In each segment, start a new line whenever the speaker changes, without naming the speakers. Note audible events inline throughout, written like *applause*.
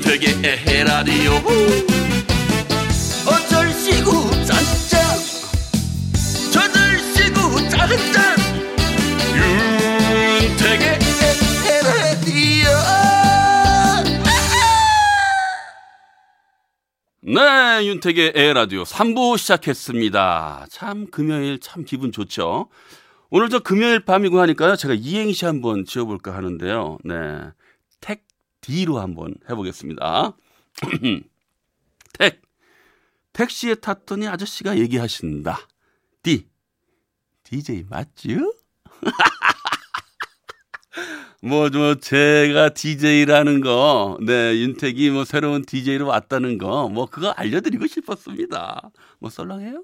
윤택의 에헤라디오 어쩔시구 짠짠 저들시구 짠짠 윤택의 에헤라디오 네, 윤택의 에라디오 3부 시작했습니다. 참, 금요일 참 기분 좋죠? 오늘 저 금요일 밤이고 하니까요, 제가 이행시 한번 지어볼까 하는데요. 네. 택, D로 한번 해보겠습니다. *clears throat* 택. 택시에 탔더니 아저씨가 얘기하신다. D. DJ 맞죠? *laughs* 뭐, 뭐, 제가 DJ라는 거, 네, 윤택이 뭐 새로운 DJ로 왔다는 거, 뭐, 그거 알려드리고 싶었습니다. 뭐, 썰렁해요?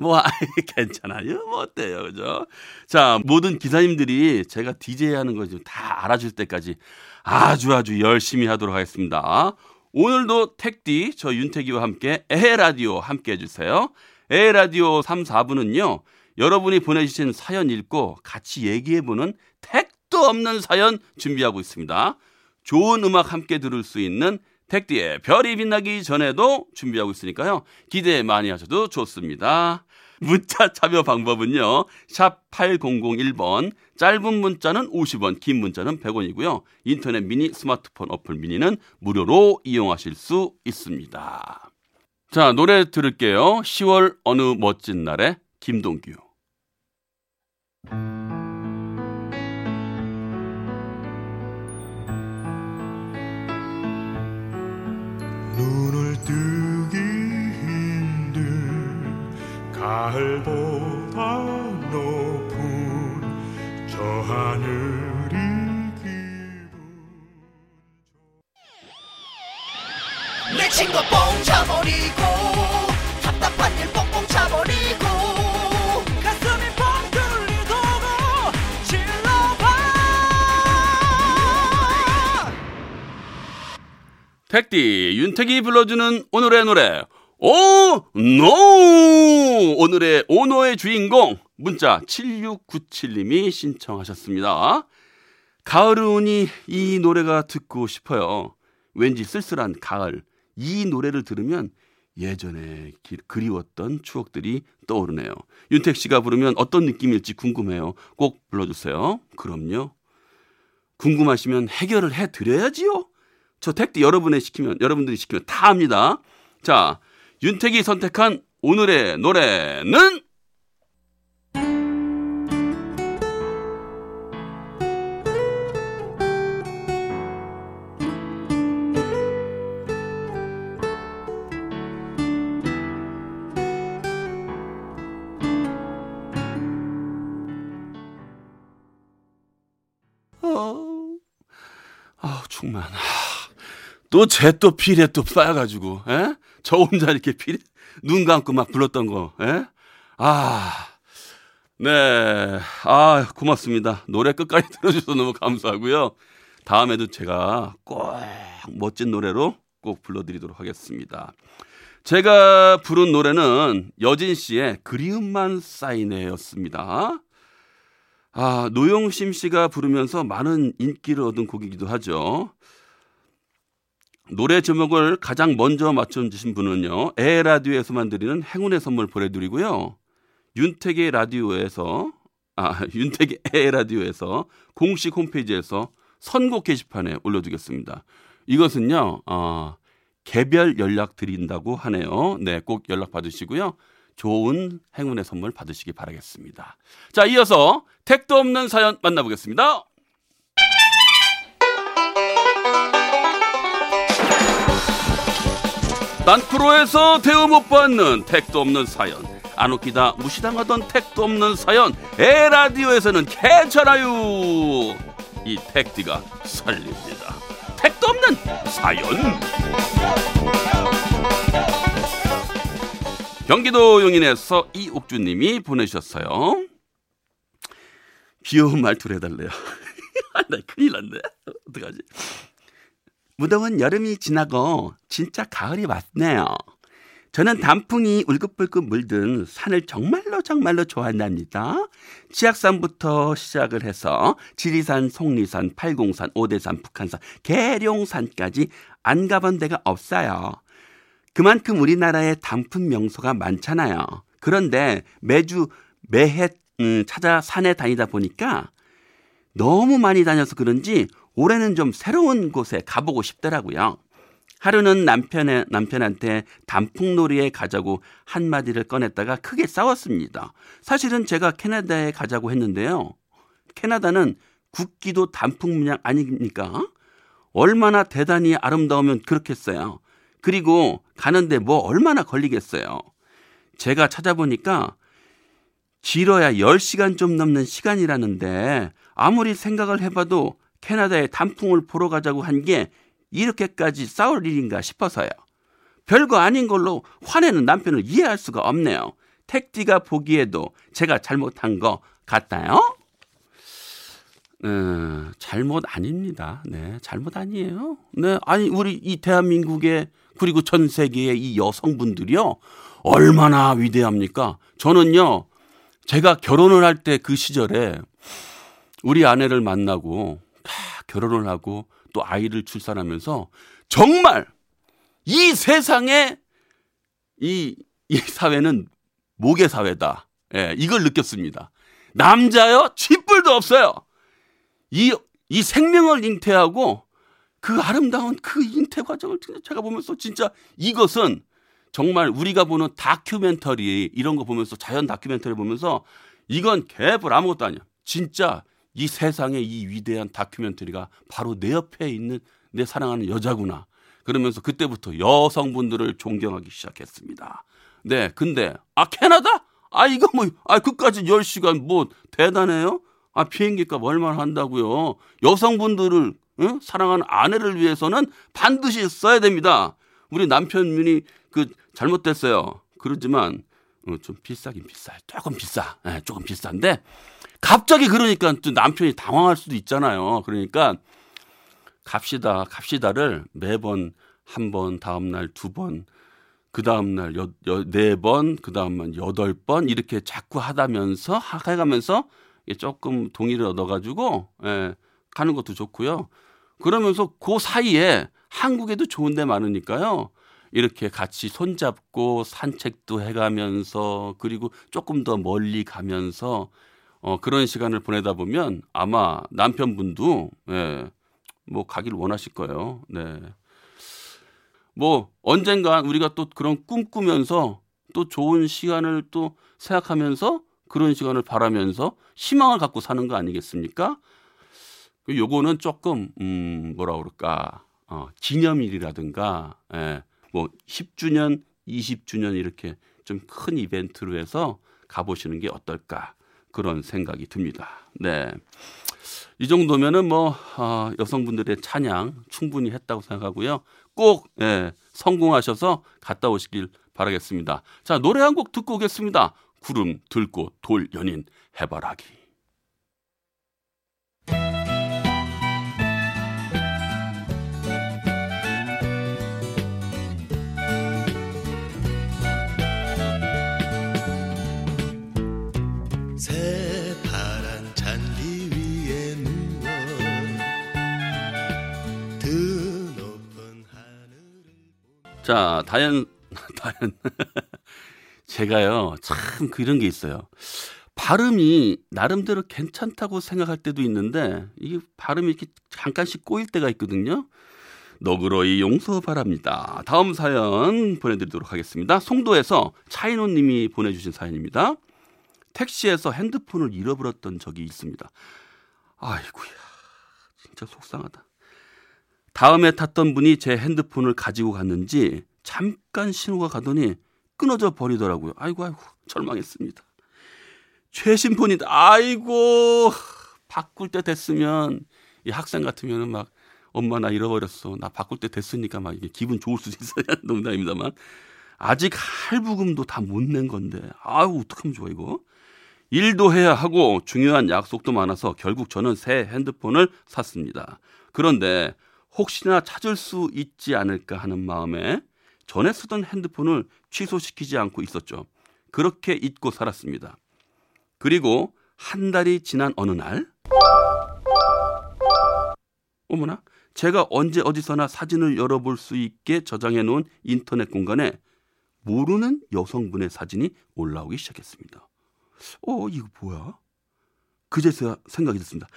뭐, *laughs* 괜찮아요. 뭐, 어때요. 그죠? 자, 모든 기사님들이 제가 DJ 하는 거 좀 다 알아줄 때까지 아주 아주 열심히 하도록 하겠습니다. 오늘도 택디, 저 윤택이와 함께 에헤라디오 함께 해 주세요. 에헤라디오 3, 4부는요, 여러분이 보내주신 사연 읽고 같이 얘기해보는 택도 없는 사연 준비하고 있습니다. 좋은 음악 함께 들을 수 있는 택디의 별이 빛나기 전에도 준비하고 있으니까요. 기대 많이 하셔도 좋습니다. 문자 참여 방법은요. 샵 8001번, 짧은 문자는 50원, 긴 문자는 100원이고요. 인터넷 미니, 스마트폰 어플 미니는 무료로 이용하실 수 있습니다. 자, 노래 들을게요. 10월 어느 멋진 날에 김동규.
눈을 뜨기 힘든 가을보다 높은 저 하늘이 기분
내 친구 뽕차
택디 윤택이 불러주는 오늘의 노래 오 노! 오늘의 오노의 주인공 문자 7697님이 신청하셨습니다. 가을은 오니 이 노래가 듣고 싶어요. 왠지 쓸쓸한 가을 이 노래를 들으면 예전에 기- 그리웠던 추억들이 떠오르네요. 윤택 씨가 부르면 어떤 느낌일지 궁금해요. 꼭 불러주세요. 그럼요. 궁금하시면 해결을 해 드려야지요. 저 택디 여러분의 시키면 여러분들이 시키면 다 합니다. 자, 윤택이 선택한 오늘의 노래는 어, 아, 충만. 또쟤또 필에 또 쌓여가지고, 에? 저 혼자 이렇게 필, 눈 감고 막 불렀던 거, 에? 아, 네. 아, 고맙습니다. 노래 끝까지 *laughs* 들어주셔서 너무 감사하고요. 다음에도 제가 꼭 멋진 노래로 꼭 불러드리도록 하겠습니다. 제가 부른 노래는 여진 씨의 그리움만 쌓이네였습니다. 아, 노영심 씨가 부르면서 많은 인기를 얻은 곡이기도 하죠. 노래 제목을 가장 먼저 맞춰주신 분은요, 에 라디오에서만 드리는 행운의 선물 보내드리고요. 윤택의 라디오에서, 아, *laughs* 윤택의 에 라디오에서 공식 홈페이지에서 선곡 게시판에 올려두겠습니다. 이것은요, 어, 개별 연락 드린다고 하네요. 네, 꼭 연락 받으시고요. 좋은 행운의 선물 받으시기 바라겠습니다. 자, 이어서 택도 없는 사연 만나보겠습니다. 난 프로에서 대우 못 받는 택도 없는 사연. 안 웃기다 무시당하던 택도 없는 사연. 에라디오에서는 괜찮아요. 이 택디가 살립니다. 택도 없는 사연. 경기도 용인에서 이옥주님이 보내주셨어요. 귀여운 말투를 해달래요. *laughs* 나 큰일 났네. 어떡하지? 무더운 여름이 지나고 진짜 가을이 왔네요. 저는 단풍이 울긋불긋 물든 산을 정말로 정말로 좋아한답니다. 지악산부터 시작을 해서 지리산, 속리산, 팔공산, 오대산, 북한산, 계룡산까지 안 가본 데가 없어요. 그만큼 우리나라에 단풍 명소가 많잖아요. 그런데 매주 매해 음, 찾아 산에 다니다 보니까 너무 많이 다녀서 그런지 올해는 좀 새로운 곳에 가보고 싶더라고요. 하루는 남편의, 남편한테 단풍놀이에 가자고 한마디를 꺼냈다가 크게 싸웠습니다. 사실은 제가 캐나다에 가자고 했는데요. 캐나다는 국기도 단풍 문양 아닙니까? 얼마나 대단히 아름다우면 그렇겠어요. 그리고 가는데 뭐 얼마나 걸리겠어요. 제가 찾아보니까 길어야 10시간 좀 넘는 시간이라는데 아무리 생각을 해봐도 캐나다에 단풍을 보러 가자고 한 게 이렇게까지 싸울 일인가 싶어서요. 별거 아닌 걸로 화내는 남편을 이해할 수가 없네요. 택디가 보기에도 제가 잘못한 거 같나요? 어, 잘못 아닙니다. 네, 잘못 아니에요. 네, 아니 우리 이 대한민국의 그리고 전 세계의 이 여성분들이요 얼마나 위대합니까? 저는요 제가 결혼을 할 때 그 시절에 우리 아내를 만나고 다 결혼을 하고 또 아이를 출산하면서 정말 이 세상에 이, 이 사회는 모계 사회다. 예, 이걸 느꼈습니다. 남자요? 쥐뿔도 없어요. 이, 이 생명을 잉태하고 그 아름다운 그 잉태 과정을 제가 보면서 진짜 이것은 정말 우리가 보는 다큐멘터리 이런 거 보면서 자연 다큐멘터리 보면서 이건 개뿔 아무것도 아니야. 진짜 이 세상에 이 위대한 다큐멘터리가 바로 내 옆에 있는 내 사랑하는 여자구나. 그러면서 그때부터 여성분들을 존경하기 시작했습니다. 네, 근데 아 캐나다? 아 이거 뭐 아 그까지 10시간 뭐 대단해요? 아 비행기 값 얼마나 한다고요? 여성분들을 응? 사랑하는 아내를 위해서는 반드시 써야 됩니다. 우리 남편분이 그 잘못됐어요. 그러지만 어, 좀 비싸긴 비싸요. 조금 비싸. 네, 조금 비싼데 갑자기 그러니까 또 남편이 당황할 수도 있잖아요. 그러니까 갑시다, 갑시다를 매번 한 번, 다음 날 두 번, 그 다음 날 네 번, 그 다음은 여덟 번 이렇게 자꾸 하다면서 해가면서 조금 동의를 얻어가지고 예, 가는 것도 좋고요. 그러면서 그 사이에 한국에도 좋은 데 많으니까요. 이렇게 같이 손잡고 산책도 해가면서 그리고 조금 더 멀리 가면서 어, 그런 시간을 보내다 보면 아마 남편분도 예, 뭐 가길 원하실 거예요. 네. 뭐 언젠간 우리가 또 그런 꿈 꾸면서 또 좋은 시간을 또 생각하면서 그런 시간을 바라면서 희망을 갖고 사는 거 아니겠습니까? 그 요거는 조금 음 뭐라 그럴까 어, 기념일이라든가 예, 뭐 10주년, 20주년 이렇게 좀 큰 이벤트로 해서 가보시는 게 어떨까 그런 생각이 듭니다. 네. 이 정도면은 뭐 어, 여성분들의 찬양 충분히 했다고 생각하고요. 꼭 예, 성공하셔서 갔다 오시길 바라겠습니다. 자 노래 한 곡 듣고 오겠습니다. 구름 들고 돌 연인 해바라기. 자 다현 *laughs* 다현 제가요 참 그런 게 있어요. 발음이 나름대로 괜찮다고 생각할 때도 있는데 이게 발음이 이렇게 잠깐씩 꼬일 때가 있거든요. 너그러이 용서 바랍니다. 다음 사연 보내드리도록 하겠습니다. 송도에서 차인호 님이 보내주신 사연입니다. 택시에서 핸드폰을 잃어버렸던 적이 있습니다. 아이고야, 진짜 속상하다. 다음에 탔던 분이 제 핸드폰을 가지고 갔는지 잠깐 신호가 가더니 끊어져 버리더라고요. 아이고, 아이고, 절망했습니다. 최신 폰이다. 아이고, 바꿀 때 됐으면 이 학생 같으면은 막 엄마 나 잃어버렸어. 나 바꿀 때 됐으니까 막 이게 기분 좋을 수도 있어요. *laughs* 농담입니다만. 아직 할부금도 다 못 낸 건데. 아유, 어떡하면 좋아, 이거. 일도 해야 하고 중요한 약속도 많아서 결국 저는 새 핸드폰을 샀습니다. 그런데 혹시나 찾을 수 있지 않을까 하는 마음에 전에 쓰던 핸드폰을 취소시키지 않고 있었죠. 그렇게 잊고 살았습니다. 그리고 한 달이 지난 어느 날 어머나 제가 언제 어디서나 사진을 열어볼 수 있게 저장해 놓은 인터넷 공간에 모르는 여성분의 사진이 올라오기 시작했습니다. 어, 이거 뭐야? 그제서야 생각이 됐습니다.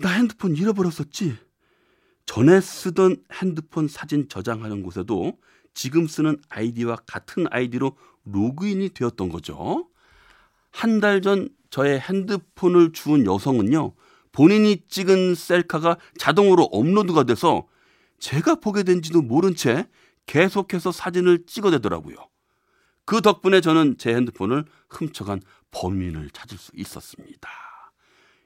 아, 나 핸드폰 잃어버렸었지? 전에 쓰던 핸드폰 사진 저장하는 곳에도 지금 쓰는 아이디와 같은 아이디로 로그인이 되었던 거죠. 한 달 전 저의 핸드폰을 주운 여성은요, 본인이 찍은 셀카가 자동으로 업로드가 돼서 제가 보게 된지도 모른 채 계속해서 사진을 찍어대더라고요. 그 덕분에 저는 제 핸드폰을 훔쳐간 범인을 찾을 수 있었습니다.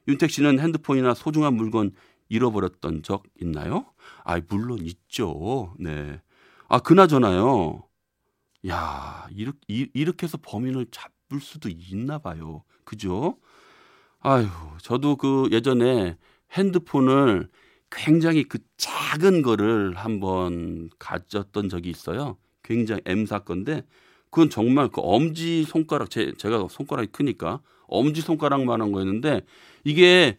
윤택 씨는 핸드폰이나 소중한 물건 잃어버렸던 적 있나요? 아, 물론 있죠. 네. 아, 그나저나요. 야, 이렇게, 이렇게 해서 범인을 잡을 수도 있나 봐요. 그죠? 아유, 저도 그 예전에 핸드폰을 굉장히 그 작은 거를 한번 가졌던 적이 있어요. 굉장히 M 사건인데 그건 정말 그 엄지 손가락 제, 제가 손가락이 크니까 엄지 손가락만한 거였는데 이게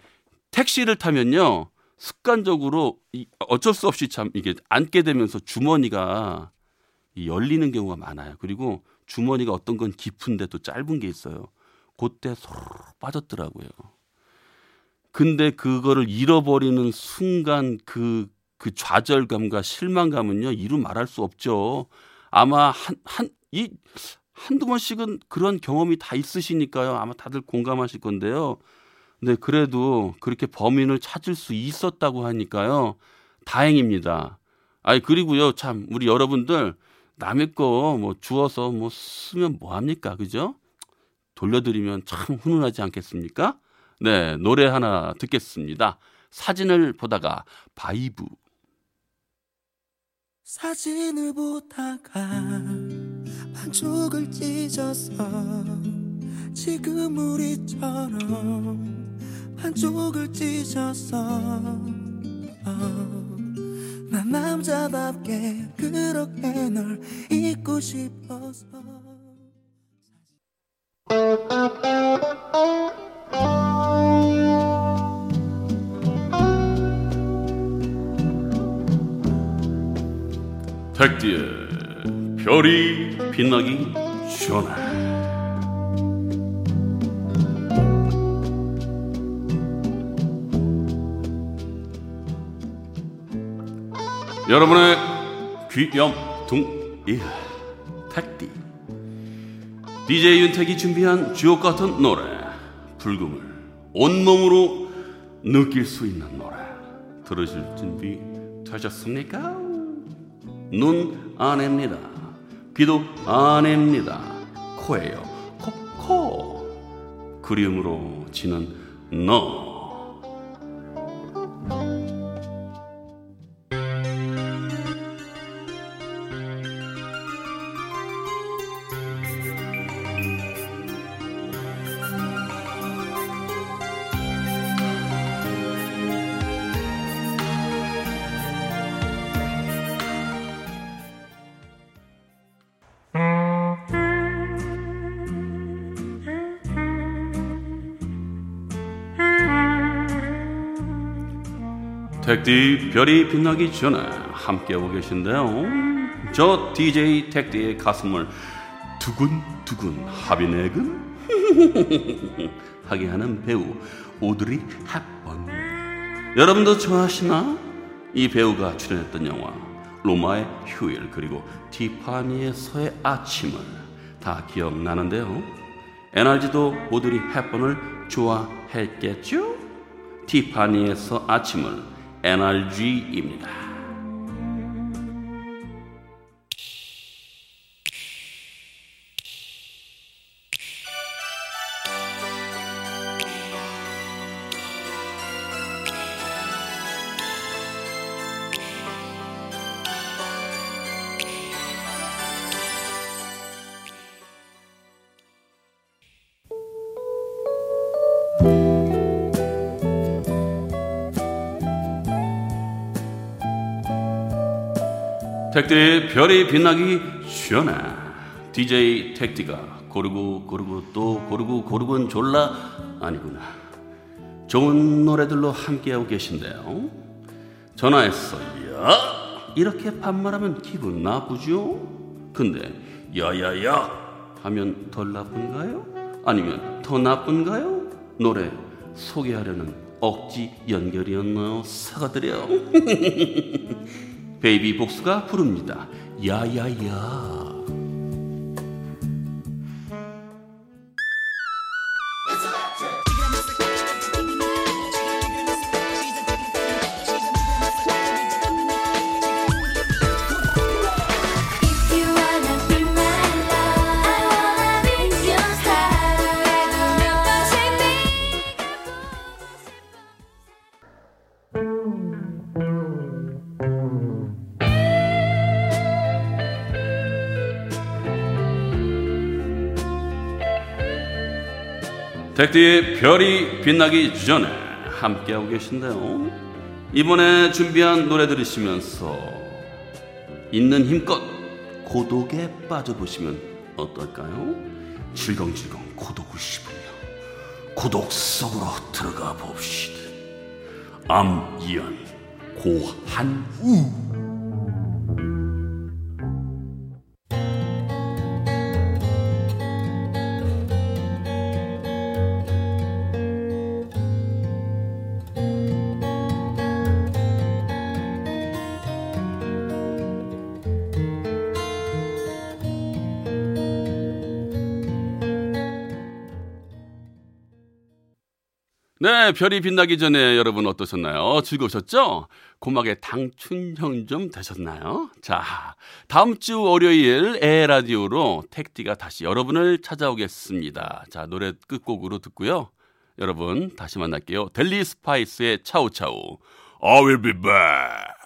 택시를 타면요 습관적으로 이 어쩔 수 없이 참 이게 앉게 되면서 주머니가 이 열리는 경우가 많아요. 그리고 주머니가 어떤 건 깊은데 또 짧은 게 있어요. 그때 서로 빠졌더라고요. 근데 그거를 잃어버리는 순간 그, 그 좌절감과 실망감은요, 이루 말할 수 없죠. 아마 한, 한, 이, 한두 번씩은 그런 경험이 다 있으시니까요. 아마 다들 공감하실 건데요. 근데 그래도 그렇게 범인을 찾을 수 있었다고 하니까요. 다행입니다. 아이, 그리고요, 참, 우리 여러분들 남의 거 뭐 주워서 뭐 쓰면 뭐 합니까? 그죠? 돌려드리면 참 훈훈하지 않겠습니까? 네, 노래 하나 듣겠습니다. 사진을 보다가 바이브.
사진을 보다가 반쪽을 찢어서 지금 우리처럼 반쪽을 찢어서 어, 난 남자답게 그렇게 널 잊고 싶어서.
택디의 별이 빛나기 전에 여러분의 귀염둥이 택디 DJ 윤택이 준비한 주옥 같은 노래 불금을 온몸으로 느낄 수 있는 노래 들으실 준비 되셨습니까? 눈 안입니다. 귀도 안입니다. 코예요. 코, 코. 그리움으로 지는 너. 택디 별이 빛나기 전에 함께하고 계신데요. 저 DJ 택디의 가슴을 두근두근 합의내근 *laughs* 하게 하는 배우 오드리 헵번. 여러분도 좋아하시나? 이 배우가 출연했던 영화 로마의 휴일 그리고 티파니에서의 아침을 다 기억나는데요. NRG도 오드리 헵번을 좋아했겠죠? 티파니에서 아침을 NRG입니다. 택들의 별이 빛나기 전에 DJ 택디가 고르고 고르고 또 고르고 고르곤 졸라 아니구나. 좋은 노래들로 함께하고 계신데요. 전화했어. 야! 이렇게 반말하면 기분 나쁘죠? 근데 야야야 하면 덜 나쁜가요? 아니면 더 나쁜가요? 노래 소개하려는 억지 연결이었나요? 사과드려. *laughs* 베이비 복수가 부릅니다. 야야야. 택디의 별이 빛나기 전에 함께하고 계신데요. 이번에 준비한 노래 들으시면서 있는 힘껏 고독에 빠져보시면 어떨까요? 질겅질겅 고독을 씹으며 고독 속으로 들어가 봅시다. 암이안 고한우 네, 별이 빛나기 전에 여러분 어떠셨나요? 즐거우셨죠? 고막에 당 충전 좀 되셨나요? 자, 다음 주 월요일 에헤라디오로 택디가 다시 여러분을 찾아오겠습니다. 자, 노래 끝곡으로 듣고요. 여러분 다시 만날게요. 델리 스파이스의 차우차우. I will be back.